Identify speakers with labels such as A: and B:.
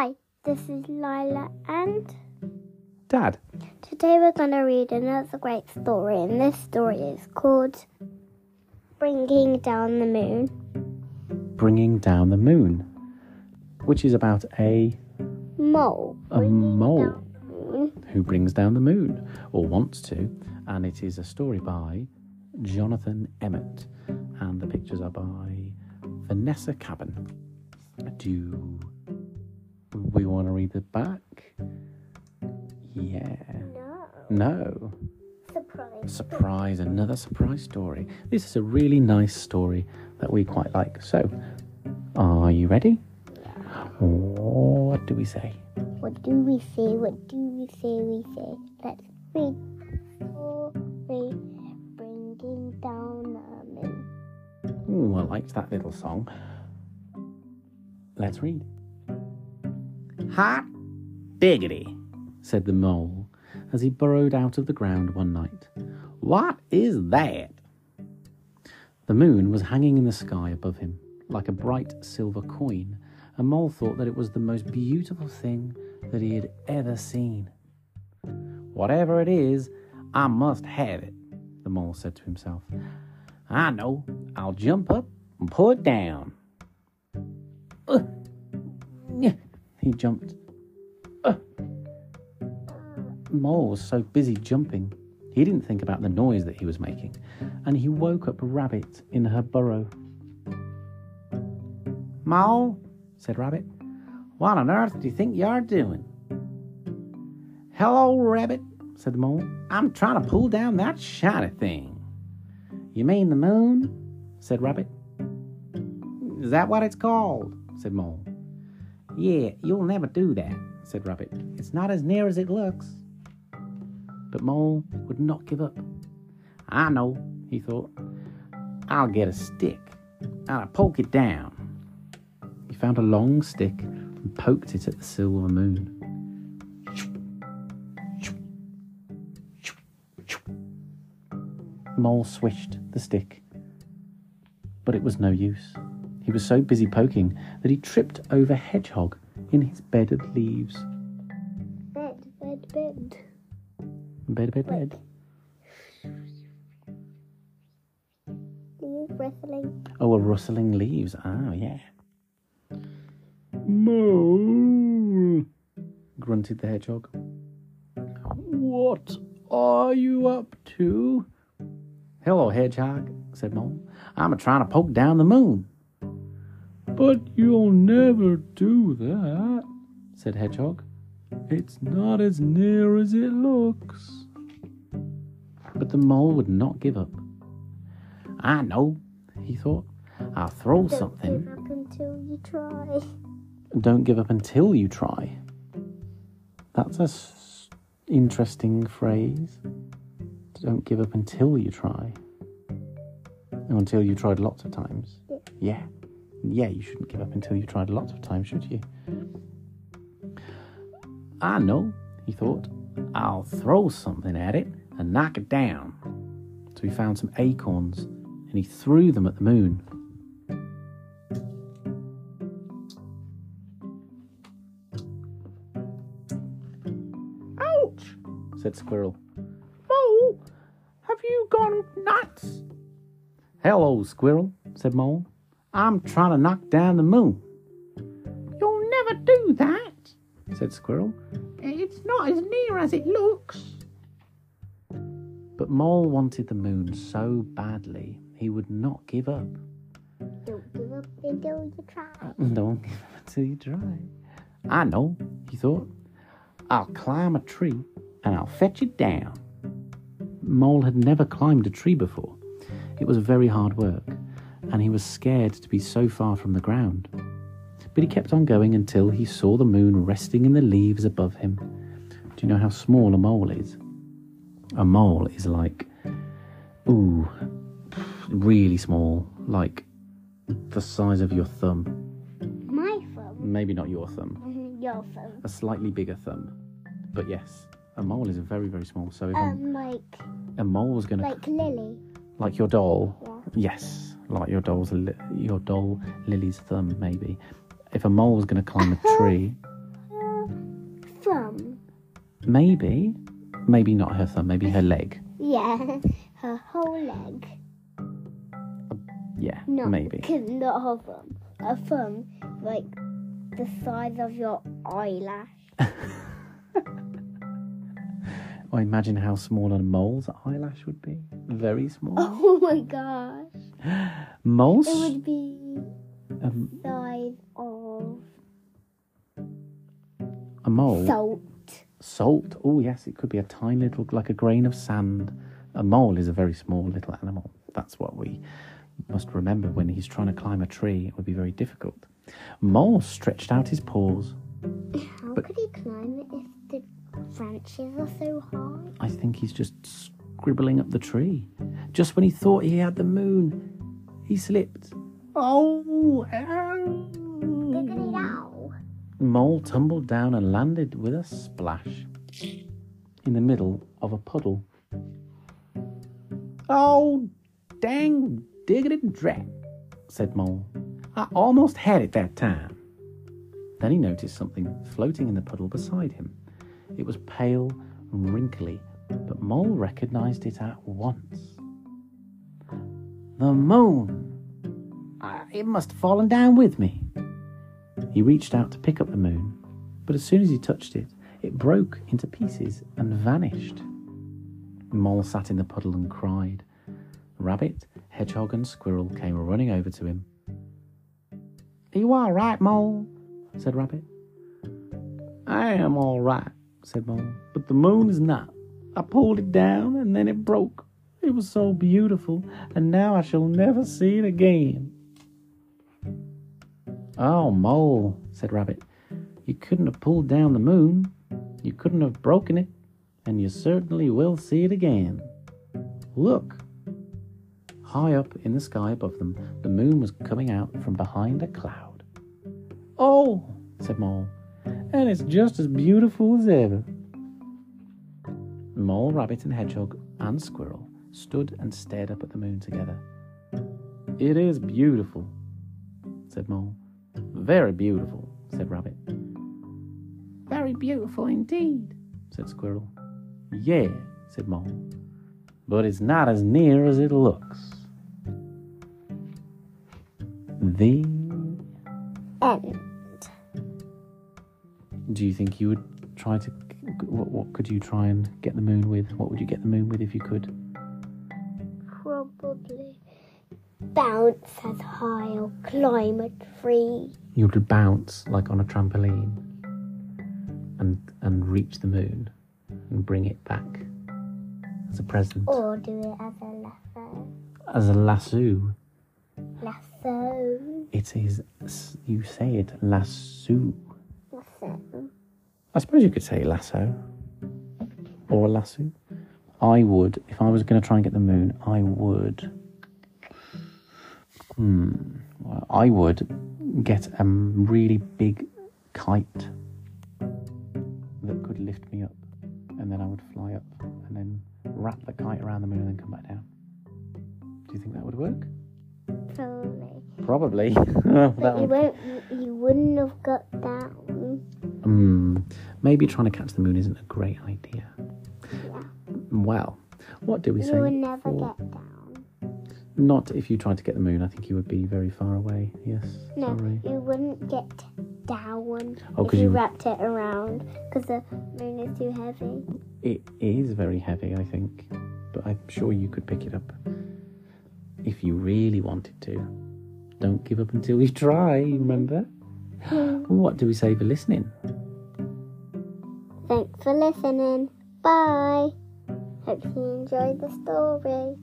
A: Hi, this is Lila, and
B: Dad.
A: today we're going to read another great story, and this story is called Bringing Down the Moon.
B: Bringing Down the Moon, which is about a
A: Mole.
B: a mole
A: down the moon.
B: who brings down the moon or wants to, and it is a story by Jonathan Emmett, and the pictures are by Vanessa Cabban. Do we want to read the back? Yeah.
A: No.
B: No.
A: Surprise.
B: Surprise, another surprise story. This is a really nice story that we quite like. So, are you ready? Yeah. What do we say?
A: What do we say? What do we say? We say. Let's read story. Bringing down the moon.
B: Ooh, I liked that little song. Let's read. Hot diggity, said the mole as he burrowed out of the ground one night. What is that? The moon was hanging in the sky above him like a bright silver coin. and Mole thought that it was the most beautiful thing that he had ever seen. Whatever it is, I must have it, the mole said to himself. I know. I'll jump up and pull it down. He jumped. Ugh. Mole was so busy jumping, he didn't think about the noise that he was making, and he woke up Rabbit in her burrow. Mole, said Rabbit, what on earth do you think you're doing? Hello, Rabbit, said the mole. I'm trying to pull down that shiny thing. You mean the moon? said Rabbit. Is that what it's called? said Mole. Yeah, you'll never do that, said Rabbit. It's not as near as it looks. But Mole would not give up. I know, he thought. I'll get a stick and I'll poke it down. He found a long stick and poked it at the silver moon. Mole swished the stick, but it was no use. He was so busy poking that he tripped over Hedgehog in his bed of leaves.
A: Bed, bed, bed.
B: Bed, bed, bed.
A: Leaves rustling.
B: Oh, a rustling leaves. Oh, yeah. Moo, grunted the hedgehog. What are you up to? Hello, hedgehog, said Mole. I'm a trying to poke down the moon. But you'll never do that, said Hedgehog. It's not as near as it looks. But the mole would not give up. I know, he thought. I'll throw something.
A: Don't give up until you try.
B: Don't give up until you try. That's a s- interesting phrase. Don't give up until you try. Until you tried lots of times. Yeah. Yeah, you shouldn't give up until you've tried lots of times, should you? I know, he thought. I'll throw something at it and knock it down. So he found some acorns and he threw them at the moon. Ouch, said Squirrel. Mole, have you gone nuts? Hello, Squirrel, said Mole. I'm trying to knock down the moon. You'll never do that, said Squirrel. It's not as near as it looks. But Mole wanted the moon so badly he would not give up.
A: Don't give up until you try.
B: Uh, don't give up until you try. I know, he thought. I'll climb a tree and I'll fetch it down. Mole had never climbed a tree before. It was very hard work, and he was scared to be so far from the ground. But he kept on going until he saw the moon resting in the leaves above him. Do you know how small a mole is? A mole is like, ooh, really small, like the size of your thumb.
A: My phone.
B: Maybe not your thumb,
A: Your phone.
B: a slightly bigger thumb. But yes, a mole is very, very small. So if
A: Um, like,
B: a mole was going to,
A: like Lily.
B: like your doll,
A: Yeah.
B: Yes, like your doll's li- your doll Lily's thumb, maybe. If a mole was going to climb a tree, Thumb. maybe, maybe not her thumb, maybe her leg.
A: Yeah, her whole leg.
B: Yeah,
A: No,
B: maybe
A: not her thumb. Her thumb, like the size of your eyelash.
B: Or imagine how small a mole's eyelash would be. Very small.
A: Oh my gosh.
B: Moles?
A: It would be
B: um,
A: size of
B: a mole?
A: salt.
B: Salt. Oh, yes, it could be a tiny little, like a grain of sand. A mole is a very small little animal. That's what we must remember when he's trying to climb a tree. It would be very difficult. Mole stretched out his paws.
A: How
B: But-
A: could he climb it if branches are so high?
B: I think he's just scribbling up the tree. Just when he thought he had the moon, he slipped. Oh!
A: Diggity
B: ow.
A: ow.
B: Mole tumbled down and landed with a splash in the middle of a puddle. Oh, dang diggity drat, said Mole. I almost had it that time. Then he noticed something floating in the puddle beside him. It was pale and wrinkly, but Mole recognized it at once. The moon! Ah, It must have fallen down with me. He reached out to pick up the moon, but as soon as he touched it, it broke into pieces and vanished. Mole sat in the puddle and cried. Rabbit, Hedgehog, and Squirrel came running over to him. Are you all right, Mole? said Rabbit. I am all right, said Mole, but the moon is not. I pulled it down and then it broke. It was so beautiful, and now I shall never see it again. Oh, Mole, said Rabbit, you couldn't have pulled down the moon. You couldn't have broken it, and you certainly will see it again. Look! High up in the sky above them, the moon was coming out from behind a cloud. Oh, said Mole, and it's just as beautiful as ever. Mole, Rabbit, and Hedgehog and Squirrel stood and stared up at the moon together. It is beautiful, said Mole. Very beautiful, said Rabbit. Very beautiful indeed, said Squirrel. Yeah, said Mole. But it's not as near as it looks. The.
A: End.
B: Do you think you would try to. What, what could you try and get the moon with? What would you get the moon with if you could?
A: Probably bounce as high or climb a tree.
B: You would bounce like on a trampoline and and reach the moon and bring it back as a present.
A: Or do it as a lasso.
B: As a lasso.
A: Lasso.
B: It is, you say it, lasso. I suppose you could say lasso or a lasso. I would, if I was going to try and get the moon, I would. Hmm. Well, I would get a really big kite that could lift me up, and then I would fly up and then wrap the kite around the moon and then come back down. Do you think that would work?
A: Probably.
B: Probably.
A: But you
B: would-
A: won't. You wouldn't have got down.
B: Hmm. Maybe trying to catch the moon isn't a great idea.
A: Yeah.
B: Well, what do we say?
A: You would never
B: for-
A: get down.
B: Not if you tried to get the moon. I think you would be very far away. Yes.
A: No,
B: Sorry.
A: you wouldn't get down
B: Oh,
A: if you,
B: you-
A: wrapped it around because the moon is too heavy.
B: It is very heavy, I think, but I'm sure you could pick it up if you really wanted to. Don't give up until you try. Remember. What do we say for listening?
A: Thanks for listening. Bye. Hope you enjoyed the story.